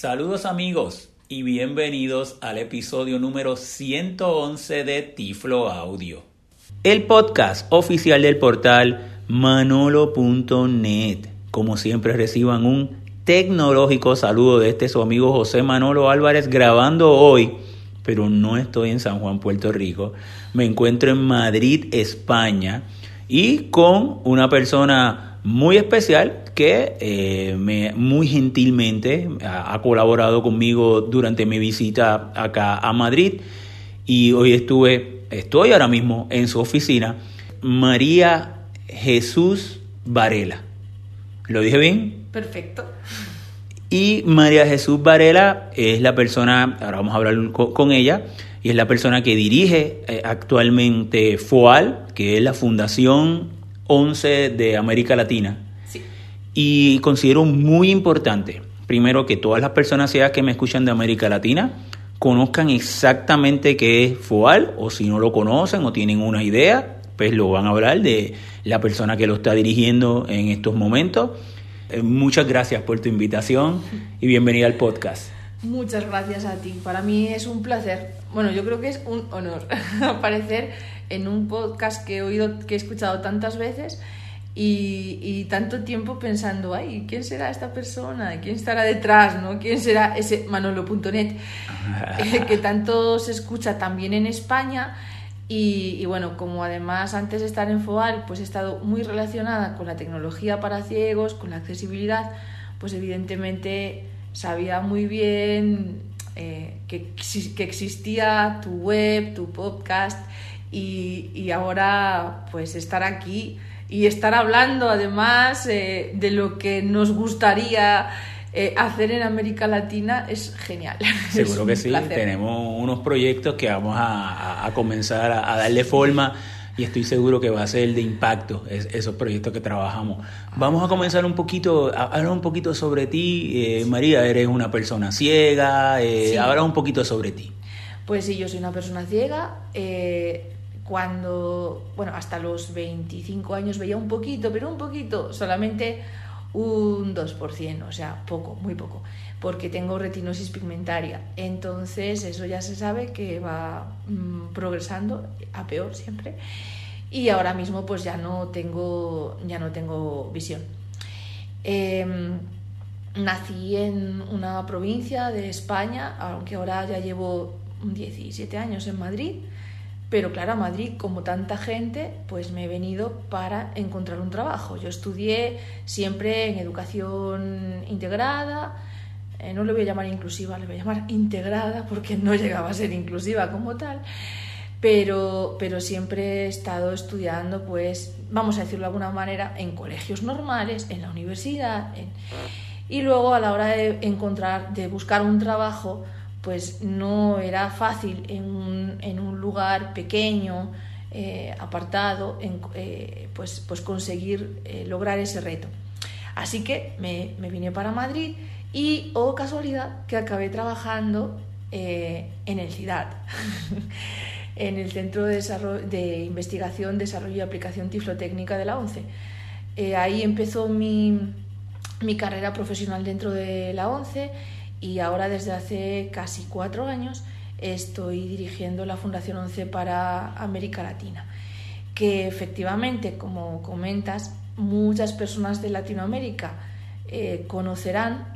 Saludos amigos y bienvenidos al episodio número 111 de Tiflo Audio. El podcast oficial del portal manolo.net. Como siempre reciban un tecnológico saludo de este su amigo José Manolo Álvarez grabando hoy, pero no estoy en San Juan, Puerto Rico. Me encuentro en Madrid, España y con una persona muy especial que eh, me, muy gentilmente ha, colaborado conmigo durante mi visita acá a Madrid y hoy estuve, estoy ahora mismo en su oficina, María Jesús Varela. ¿Lo dije bien? Perfecto. Y María Jesús Varela es la persona, ahora vamos a hablar con, ella, y es la persona que dirige eh, actualmente FOAL, que es la Fundación 11 de América Latina. Y considero muy importante, primero, que todas las personas que me escuchan de América Latina conozcan exactamente qué es FOAL, o si no lo conocen o tienen una idea, pues lo van a hablar de la persona que lo está dirigiendo en estos momentos. Eh, muchas gracias por tu invitación y bienvenida al podcast. Muchas gracias a ti. Para mí es un placer. Bueno, yo creo que es un honor aparecer en un podcast que he oído, que he escuchado tantas veces y, tanto tiempo pensando, ay, ¿quién será esta persona? ¿Quién estará detrás? ¿no? ¿Quién será ese Manolo.net? que tanto se escucha también en España. Y, bueno, como además antes de estar en FOAL, pues he estado muy relacionada con la tecnología para ciegos, con la accesibilidad, pues evidentemente sabía muy bien eh, que, que existía tu web, tu podcast y, ahora pues estar aquí y estar hablando además eh, de lo que nos gustaría eh, hacer en América Latina es genial. Seguro que sí, tenemos unos proyectos que vamos a, comenzar a, darle forma y estoy seguro que va a ser de impacto esos proyectos que trabajamos. Vamos a comenzar un poquito, a hablar un poquito sobre ti. Eh, María, eres una persona ciega, eh, habla un poquito sobre ti. Pues sí, yo soy una persona ciega cuando, bueno, hasta los 25 años veía un poquito, pero un poquito, solamente un 2%, o sea, poco, muy poco, porque tengo retinosis pigmentaria. Entonces, eso ya se sabe que va mm, progresando a peor siempre. Y ahora mismo pues ya no tengo, ya no tengo visión. Em, nací en una provincia de España, aunque ahora ya llevo 17 años en Madrid pero claro, a Madrid, como tanta gente, pues me he venido para encontrar un trabajo. Yo estudié siempre en educación integrada, eh, no le voy a llamar inclusiva, le voy a llamar integrada porque no llegaba a ser inclusiva como tal, pero, pero siempre he estado estudiando, pues, vamos a decirlo de alguna manera, en colegios normales, en la universidad, y luego a la hora de encontrar, de buscar un trabajo, pues no era fácil en un, lugar pequeño, eh, apartado, eh, pues, pues conseguir eh, lograr ese reto. Así que me, vine para Madrid y, oh casualidad, que acabé trabajando en el CIDAD, en el Centro de, de, Investigación, Desarrollo y Aplicación Tiflotécnica de la ONCE. ahí empezó mi, mi carrera profesional dentro de la ONCE y ahora desde hace casi cuatro años estoy dirigiendo la Fundación 11 para América Latina, que efectivamente, como comentas, muchas personas de Latinoamérica eh, conocerán,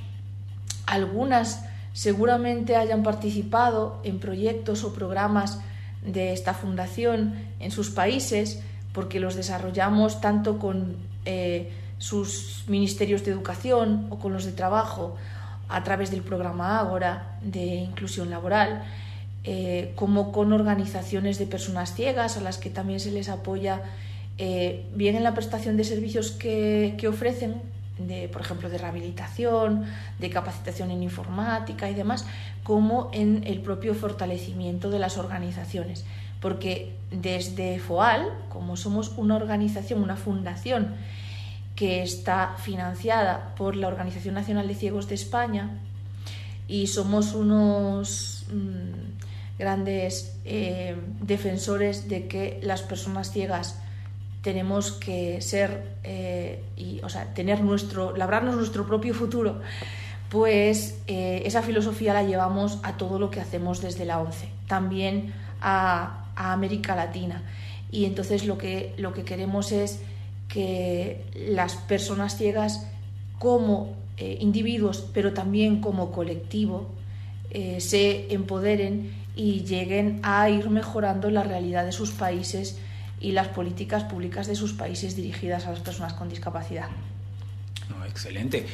algunas seguramente hayan participado en proyectos o programas de esta fundación en sus países, porque los desarrollamos tanto con eh, sus ministerios de educación o con los de trabajo a través del programa Ágora de inclusión laboral, eh, como con organizaciones de personas ciegas a las que también se les apoya eh, bien en la prestación de servicios que, ofrecen, de, por ejemplo, de rehabilitación, de capacitación en informática y demás, como en el propio fortalecimiento de las organizaciones. Porque desde FOAL, como somos una organización, una fundación, que está financiada por la Organización Nacional de Ciegos de España y somos unos mm, grandes eh, defensores de que las personas ciegas tenemos que ser eh, y o sea tener nuestro labrarnos nuestro propio futuro pues eh, esa filosofía la llevamos a todo lo que hacemos desde la ONCE, también a, a América Latina. Y entonces lo que, lo que queremos es que las personas ciegas como eh, individuos, pero también como colectivo, eh, se empoderen y lleguen a ir mejorando la realidad de sus países y las políticas públicas de sus países dirigidas a las personas con discapacidad. excelente.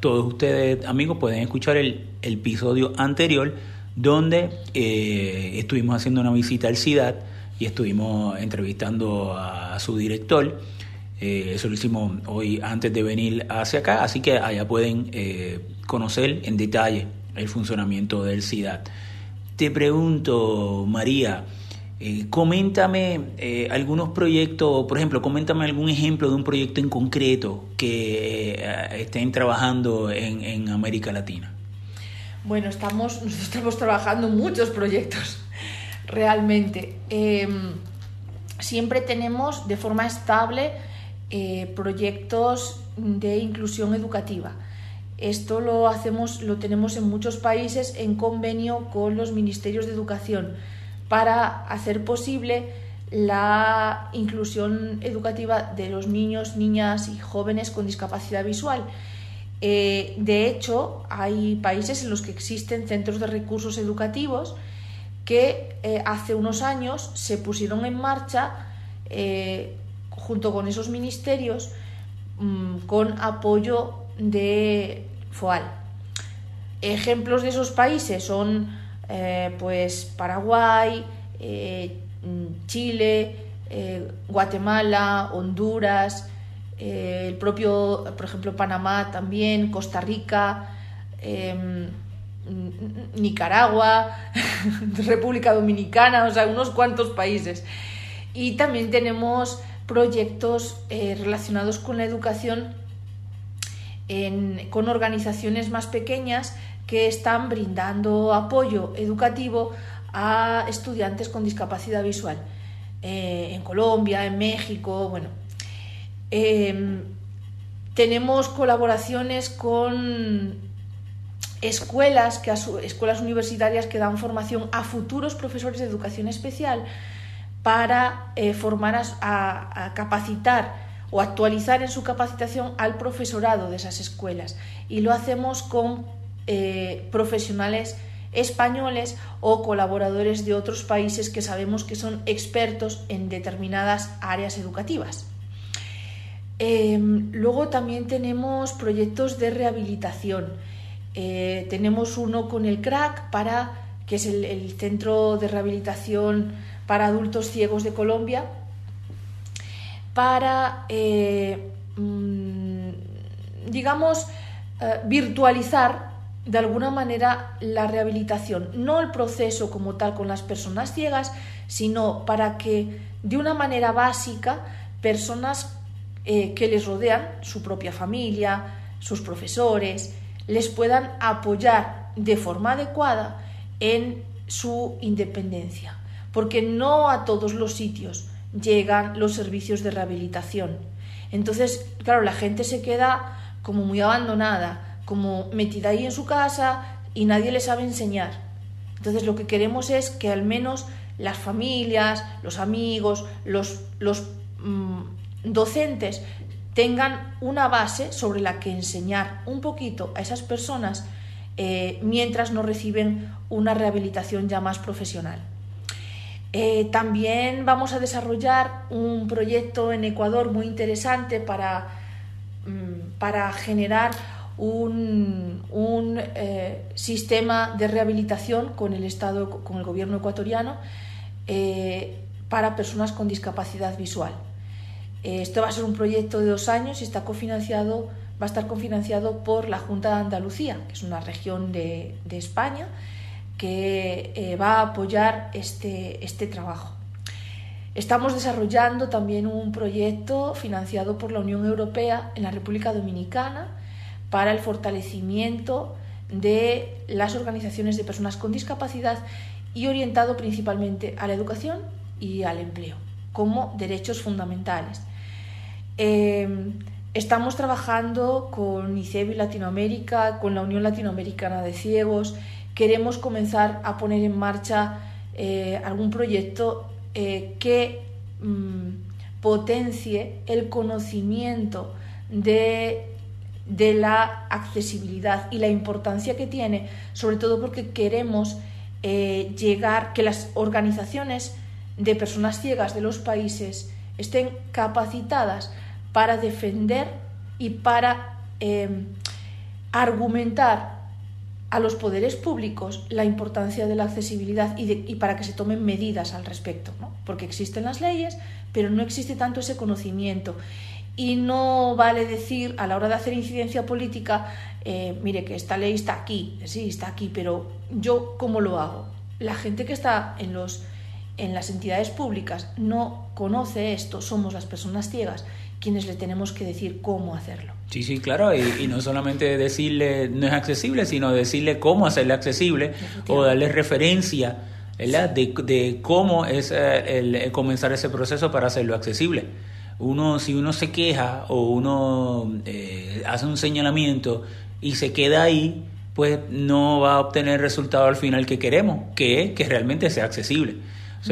todos ustedes, amigos, pueden escuchar el, episodio anterior donde eh, estuvimos haciendo una visita al CIDAD y estuvimos entrevistando a su director. Eh, eso lo hicimos hoy antes de venir hacia acá, así que allá pueden eh, conocer en detalle el funcionamiento del CIDAD. Te pregunto, María, eh, coméntame algunos proyectos, por ejemplo, coméntame algún ejemplo de un proyecto en concreto que estén trabajando en, en, América Latina. Bueno, estamos, estamos trabajando muchos proyectos, realmente. Em, siempre tenemos de forma estable eh, proyectos de inclusión educativa. Esto lo hacemos, lo tenemos en muchos países en convenio con los ministerios de educación para hacer posible la inclusión educativa de los niños, niñas y jóvenes con discapacidad visual. Eh, de hecho, hay países en los que existen centros de recursos educativos que eh, hace unos años se pusieron en marcha junto con esos ministerios mm, con apoyo de FOAL. Ejemplos de esos países son eh, pues Paraguay, eh, Chile, eh, Guatemala, Honduras, el propio, por ejemplo, Panamá también, Costa Rica, em, Nicaragua, República Dominicana, o sea, unos cuantos países. Y también tenemos proyectos eh, relacionados con la educación con organizaciones más pequeñas que están brindando apoyo educativo a estudiantes con discapacidad visual. Eh, en Colombia, en México, bueno. Em, tenemos colaboraciones con escuelas, que escuelas universitarias que dan formación a futuros profesores de educación especial para eh, formar a, capacitar o actualizar en su capacitación al profesorado de esas escuelas. Y lo hacemos con eh, profesionales españoles o colaboradores de otros países que sabemos que son expertos en determinadas áreas educativas. Em, luego también tenemos proyectos de rehabilitación. Eh, tenemos uno con el CRAC para que es el Centro de Rehabilitación para adultos ciegos de Colombia para, eh, mm, digamos, eh, virtualizar de alguna manera la rehabilitación, no el proceso como tal con las personas ciegas, sino para que de una manera básica personas que les rodean, su propia familia, sus profesores, les puedan apoyar de forma adecuada en su independencia porque no a todos los sitios llegan los servicios de rehabilitación. Entonces, claro, la gente se queda como muy abandonada, como metida ahí en su casa y nadie le sabe enseñar. Entonces, lo que queremos es que al menos las familias, los amigos, los, los mm, docentes tengan una base sobre la que enseñar un poquito a esas personas eh, mientras no reciben una rehabilitación ya más profesional. Eh, también vamos a desarrollar un proyecto en Ecuador muy interesante para, mm, para generar un, eh, sistema de rehabilitación con el Estado, con el gobierno ecuatoriano para personas con discapacidad visual. Esto va a ser un proyecto de dos años y está cofinanciado, va a estar cofinanciado por la Junta de Andalucía, que es una región de, de España que eh, va a apoyar este, este trabajo. Estamos desarrollando también un proyecto financiado por la Unión Europea en la República Dominicana para el fortalecimiento de las organizaciones de personas con discapacidad y orientado principalmente a la educación y al empleo como derechos fundamentales. Eh, Estamos trabajando con ICEBI Latinoamérica, con la Unión Latinoamericana de Ciegos. Queremos comenzar a poner en marcha eh, algún proyecto eh, que mm, potencie el conocimiento de, de la accesibilidad y la importancia que tiene, sobre todo porque queremos eh, llegar, que las organizaciones de personas ciegas de los países estén capacitadas para defender y para em, argumentar a los poderes públicos la importancia de la accesibilidad y, para que se tomen medidas al respecto, porque existen las leyes, pero no existe tanto ese conocimiento. Y no vale decir a la hora de hacer incidencia política, eh, mire que esta ley está aquí, sí, está aquí, pero yo cómo lo hago. La gente que está en, los, en las entidades públicas no conoce esto, somos las personas ciegas quienes le tenemos que decir cómo hacerlo. Sí, sí, claro, y, no solamente decirle no es accesible, sino decirle cómo hacerle accesible o darle referencia ¿verdad? De, de, cómo es eh, el, comenzar ese proceso para hacerlo accesible. Uno, si uno se queja o uno eh, hace un señalamiento y se queda ahí, pues no va a obtener el resultado al final que queremos, que es que realmente sea accesible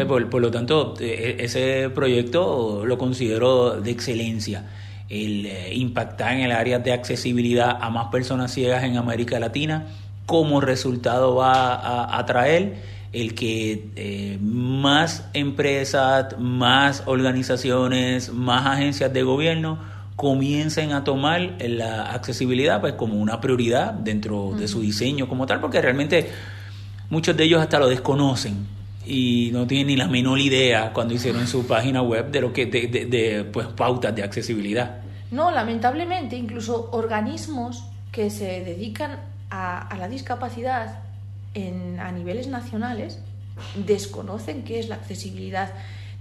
por, lo tanto, e, ese proyecto lo considero de excelencia. El eh, impactar en el área de accesibilidad a más personas ciegas en América Latina, como resultado va a, traer el que eh, más empresas, más organizaciones, más agencias de gobierno comiencen a tomar la accesibilidad pues como una prioridad dentro de su diseño como tal, porque realmente muchos de ellos hasta lo desconocen y no tienen ni la menor idea cuando hicieron su página web de lo que de, de, pues pautas de accesibilidad. No, lamentablemente, incluso organismos que se dedican a, la discapacidad en, a niveles nacionales desconocen qué es la accesibilidad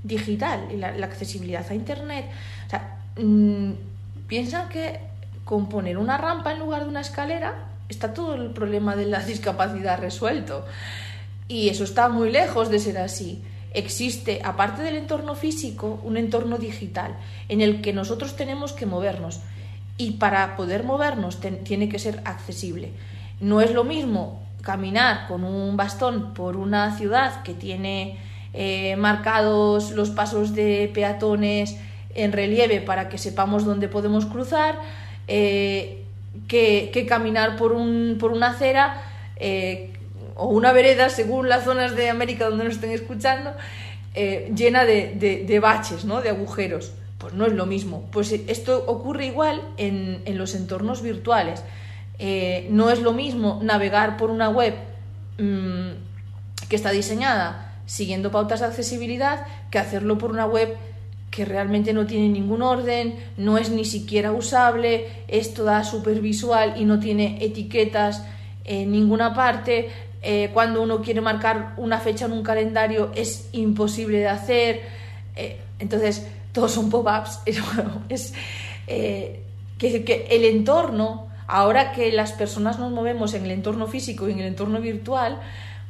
digital y la, accesibilidad a Internet. O sea, mm, piensan que con poner una rampa en lugar de una escalera está todo el problema de la discapacidad resuelto. Y eso está muy lejos de ser así. Existe, aparte del entorno físico, un entorno digital en el que nosotros tenemos que movernos. Y para poder movernos tiene que ser accesible. No es lo mismo caminar con un bastón por una ciudad que tiene eh, marcados los pasos de peatones en relieve para que sepamos dónde podemos cruzar, eh, que, caminar por, un, por una acera eh, o una vereda, según las zonas de América donde nos estén escuchando, eh, llena de, baches, ¿no? de agujeros. Pues no es lo mismo. Pues esto ocurre igual en, los entornos virtuales. Eh, no es lo mismo navegar por una web mm, que está diseñada siguiendo pautas de accesibilidad que hacerlo por una web que realmente no tiene ningún orden, no es ni siquiera usable, es toda supervisual y no tiene etiquetas en ninguna parte, eh, cuando uno quiere marcar una fecha en un calendario es imposible de hacer. Eh, entonces, todos son pop-ups. Es, eh, que, que el entorno, ahora que las personas nos movemos en el entorno físico y en el entorno virtual,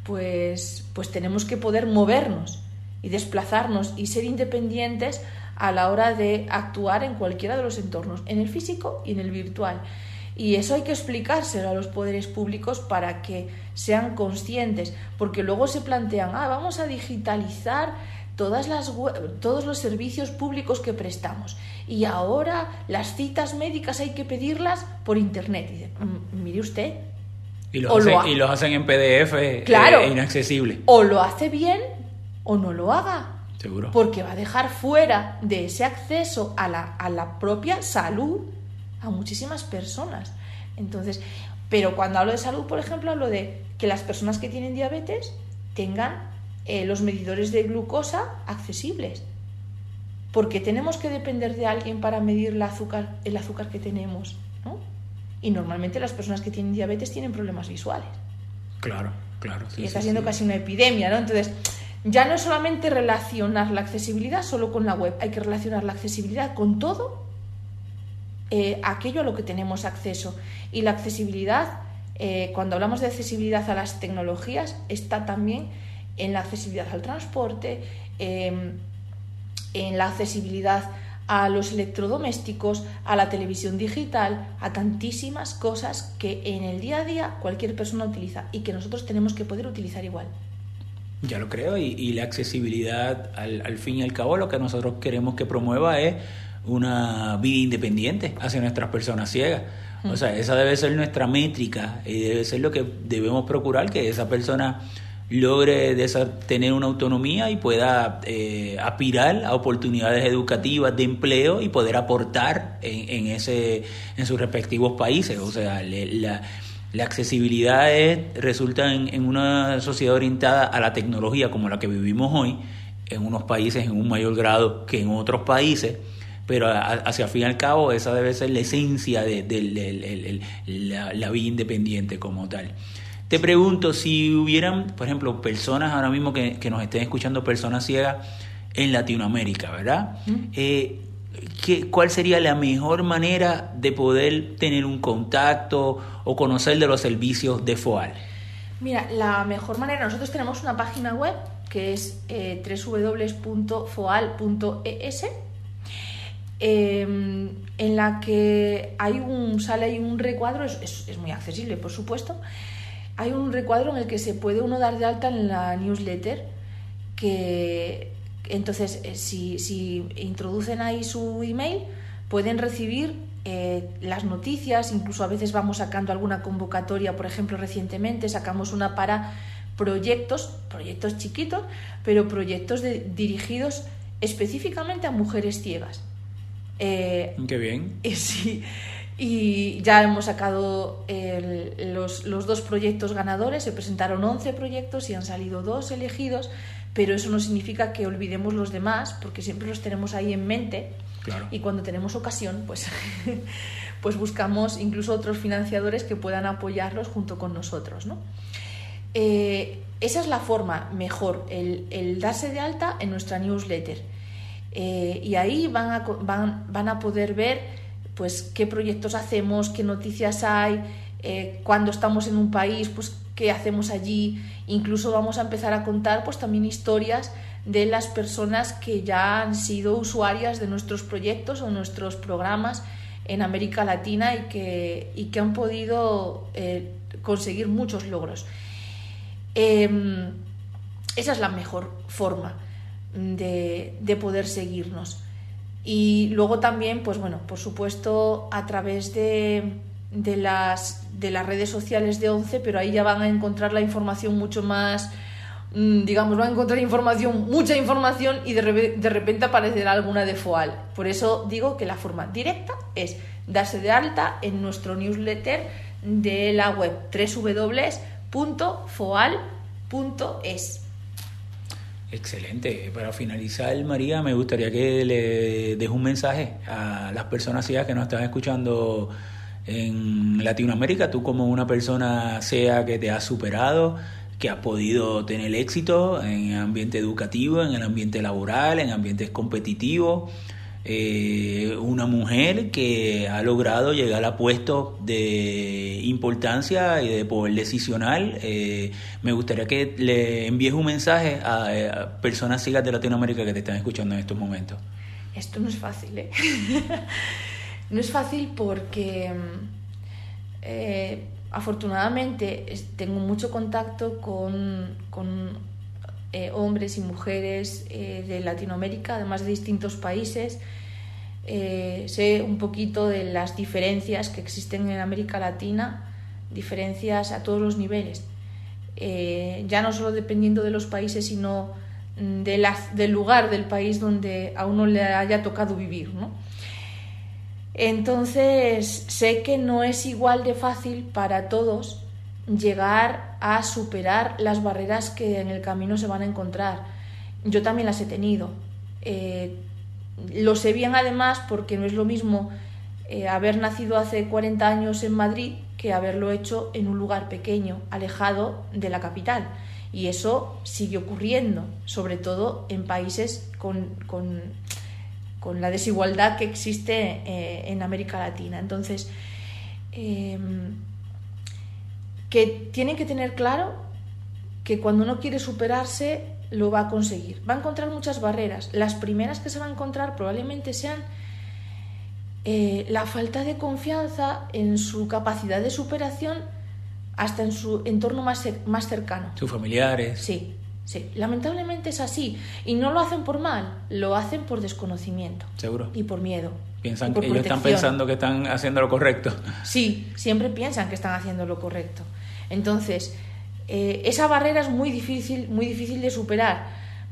pues, pues tenemos que poder movernos y desplazarnos y ser independientes a la hora de actuar en cualquiera de los entornos, en el físico y en el virtual. Y eso hay que explicárselo a los poderes públicos para que sean conscientes, porque luego se plantean, ah, vamos a digitalizar todas las todos los servicios públicos que prestamos y ahora las citas médicas hay que pedirlas por internet. Y mm, mire usted. Y los, hacen, y los hacen en PDF eh, claro, inaccesible. O lo hace bien o no lo haga. Seguro. Porque va a dejar fuera de ese acceso a la, a la propia salud a muchísimas personas. Entonces, pero cuando hablo de salud, por ejemplo, hablo de que las personas que tienen diabetes tengan eh, los medidores de glucosa accesibles. Porque tenemos que depender de alguien para medir el azúcar, el azúcar que tenemos, ¿no? Y normalmente las personas que tienen diabetes tienen problemas visuales. Claro, claro. y está siendo casi una epidemia, ¿no? Entonces, ya no es solamente relacionar la accesibilidad solo con la web, hay que relacionar la accesibilidad con todo eh, aquello a lo que tenemos acceso. Y la accesibilidad, eh, cuando hablamos de accesibilidad a las tecnologías, está también en la accesibilidad al transporte, em, en la accesibilidad a los electrodomésticos, a la televisión digital, a tantísimas cosas que en el día a día cualquier persona utiliza y que nosotros tenemos que poder utilizar igual. Ya lo creo, y, la accesibilidad, al, al, fin y al cabo, lo que nosotros queremos que promueva es una vida independiente hacia nuestras personas ciegas. O sea, esa debe ser nuestra métrica y debe ser lo que debemos procurar, que esa persona logre tener una autonomía y pueda eh, aspirar a oportunidades educativas de empleo y poder aportar en, en, ese, en sus respectivos países. O sea, la, accesibilidad resulta en, una sociedad orientada a la tecnología como la que vivimos hoy, en unos países en un mayor grado que en otros países, pero hacia fin y al cabo esa debe ser la esencia de, la, la vida independiente como tal. Te pregunto, si hubieran, por ejemplo, personas ahora mismo que, nos estén escuchando, personas ciegas en Latinoamérica, ¿verdad? Eh, ¿qué, ¿Cuál sería la mejor manera de poder tener un contacto o conocer de los servicios de FOAL? Mira, la mejor manera, nosotros tenemos una página web que es eh, www.foal.es em, en la que hay un sale hay un recuadro es, es muy accesible por supuesto hay un recuadro en el que se puede uno dar de alta en la newsletter que entonces eh, si, introducen ahí su email pueden recibir eh, las noticias, incluso a veces vamos sacando alguna convocatoria, por ejemplo recientemente sacamos una para proyectos, proyectos chiquitos, pero proyectos dirigidos específicamente a mujeres ciegas. Eh, Qué bien. sí, y ya hemos sacado los, los, dos proyectos ganadores, se presentaron 11 proyectos y han salido dos elegidos, pero eso no significa que olvidemos los demás, porque siempre los tenemos ahí en mente y cuando tenemos ocasión, pues, pues buscamos incluso otros financiadores que puedan apoyarlos junto con nosotros. ¿no? Eh, esa es la forma mejor, el, el, darse de alta en nuestra newsletter. Eh, y ahí van a, van, van a poder ver pues qué proyectos hacemos, qué noticias hay, eh, cuando estamos en un país, pues qué hacemos allí. Incluso vamos a empezar a contar pues también historias de las personas que ya han sido usuarias de nuestros proyectos o nuestros programas en América Latina y que, y que han podido eh, conseguir muchos logros. Em, esa es la mejor forma de, de poder seguirnos. Y luego también, pues bueno, por supuesto, a través de, de, las, de las redes sociales de ONCE, pero ahí ya van a encontrar la información mucho más, mm, digamos, van a encontrar información, mucha información y de, de repente aparecerá alguna de FOAL. Por eso digo que la forma directa es darse de alta en nuestro newsletter de la web www.foal.es. Excelente. Para finalizar, María, me gustaría que le des un mensaje a las personas que nos están escuchando en Latinoamérica. Tú como una persona sea que te has superado, que has podido tener éxito en el ambiente educativo, en el ambiente laboral, en ambientes competitivos eh, una mujer que ha logrado llegar a puestos de importancia y de poder decisional. Eh, me gustaría que le envíes un mensaje a, eh, personas ciegas de Latinoamérica que te están escuchando en estos momentos. Esto no es fácil, ¿eh? no es fácil porque afortunadamente tengo mucho contacto con, con hombres y mujeres de Latinoamérica, además de distintos países, eh, sé un poquito de las diferencias que existen en América Latina, diferencias a todos los niveles, eh, ya no solo dependiendo de los países, sino mm, de la, del lugar del país donde a uno le haya tocado vivir. ¿no? Entonces, sé que no es igual de fácil para todos llegar a superar las barreras que en el camino se van a encontrar. Yo también las he tenido. Eh, lo sé bien además porque no es lo mismo eh, haber nacido hace 40 años en Madrid que haberlo hecho en un lugar pequeño, alejado de la capital. Y eso sigue ocurriendo, sobre todo en países con, con, la desigualdad que existe eh, en América Latina. Entonces, em, que tienen que tener claro que cuando uno quiere superarse lo va a conseguir. Va a encontrar muchas barreras. Las primeras que se va a encontrar probablemente sean eh, la falta de confianza en su capacidad de superación hasta en su entorno más, más cercano. Sus familiares. Sí, sí. Lamentablemente es así. Y no lo hacen por mal, lo hacen por desconocimiento. Seguro. Y por miedo. Piensan que ellos están pensando que están haciendo lo correcto. Sí, siempre piensan que están haciendo lo correcto. Entonces, eh, esa barrera es muy difícil, muy difícil de superar,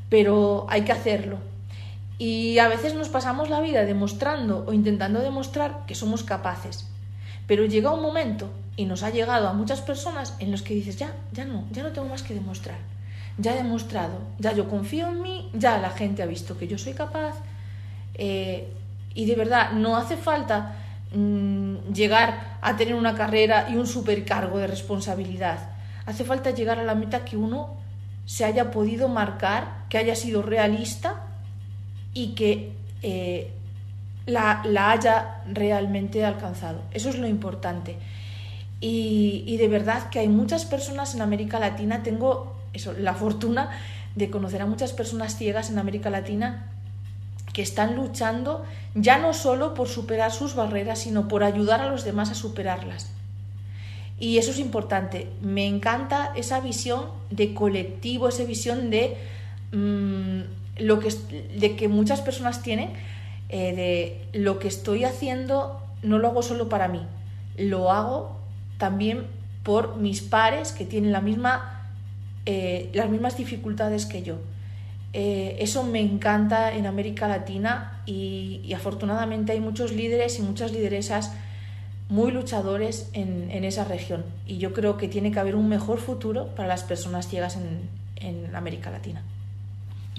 pero hay que hacerlo. Y a veces nos pasamos la vida demostrando o intentando demostrar que somos capaces. Pero llega un momento, y nos ha llegado a muchas personas, en los que dices, ya, ya no, ya no tengo más que demostrar. Ya he demostrado, ya yo confío en mí, ya la gente ha visto que yo soy capaz. Eh, y de verdad, no hace falta mm, llegar a tener una carrera y un supercargo de responsabilidad. Hace falta llegar a la meta que uno se haya podido marcar, que haya sido realista y que eh, la, haya realmente alcanzado. Eso es lo importante. Y, de verdad que hay muchas personas en América Latina, tengo la fortuna de conocer a muchas personas ciegas en América Latina que están luchando ya no solo por superar sus barreras, sino por ayudar a los demás a superarlas. Y eso es importante. Me encanta esa visión de colectivo, esa visión de mm, lo que, de que muchas personas tienen, eh, de lo que estoy haciendo no lo hago solo para mí, lo hago también por mis pares que tienen la misma, eh, las mismas dificultades que yo. Eh, eso me encanta en América Latina y, afortunadamente hay muchos líderes y muchas lideresas muy luchadores en, en, esa región y yo creo que tiene que haber un mejor futuro para las personas ciegas en, en América Latina.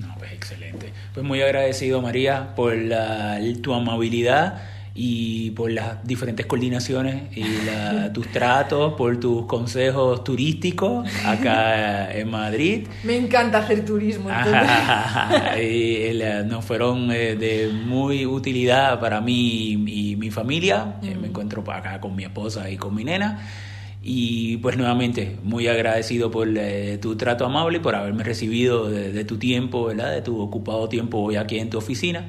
No, pues excelente. Pues muy agradecido, María, por la, tu amabilidad y por las diferentes coordinaciones y tus tratos, por tus consejos turísticos acá en Madrid. Me encanta hacer turismo. y, nos fueron eh, de muy utilidad para mí y mi familia. Eh, me mm. encuentro acá con mi esposa y con mi nena. Y pues nuevamente, muy agradecido por eh, tu trato amable y por haberme recibido de, tu tiempo, ¿verdad? de tu ocupado tiempo hoy aquí en tu oficina.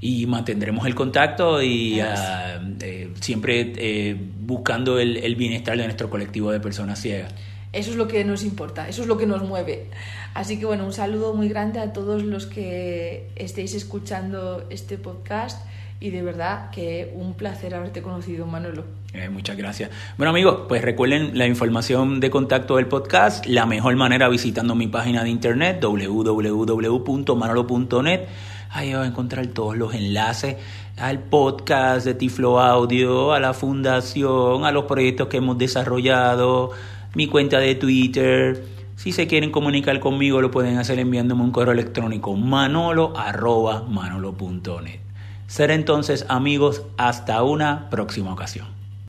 Y mantendremos el contacto y ah, eh, siempre eh, buscando el, el, bienestar de nuestro colectivo de personas ciegas. Eso es lo que nos importa, eso es lo que nos mueve. Así que bueno, un saludo muy grande a todos los que estéis escuchando este podcast y de verdad que un placer haberte conocido, Manolo. Eh, muchas gracias. Bueno amigos, pues recuerden la información de contacto del podcast, la mejor manera visitando mi página de internet www.manolo.net. Ahí van a encontrar todos los enlaces al podcast de Tiflo Audio, a la fundación, a los proyectos que hemos desarrollado, mi cuenta de Twitter. Si se quieren comunicar conmigo lo pueden hacer enviándome un correo electrónico manolo.manolo.net. Ser entonces amigos hasta una próxima ocasión.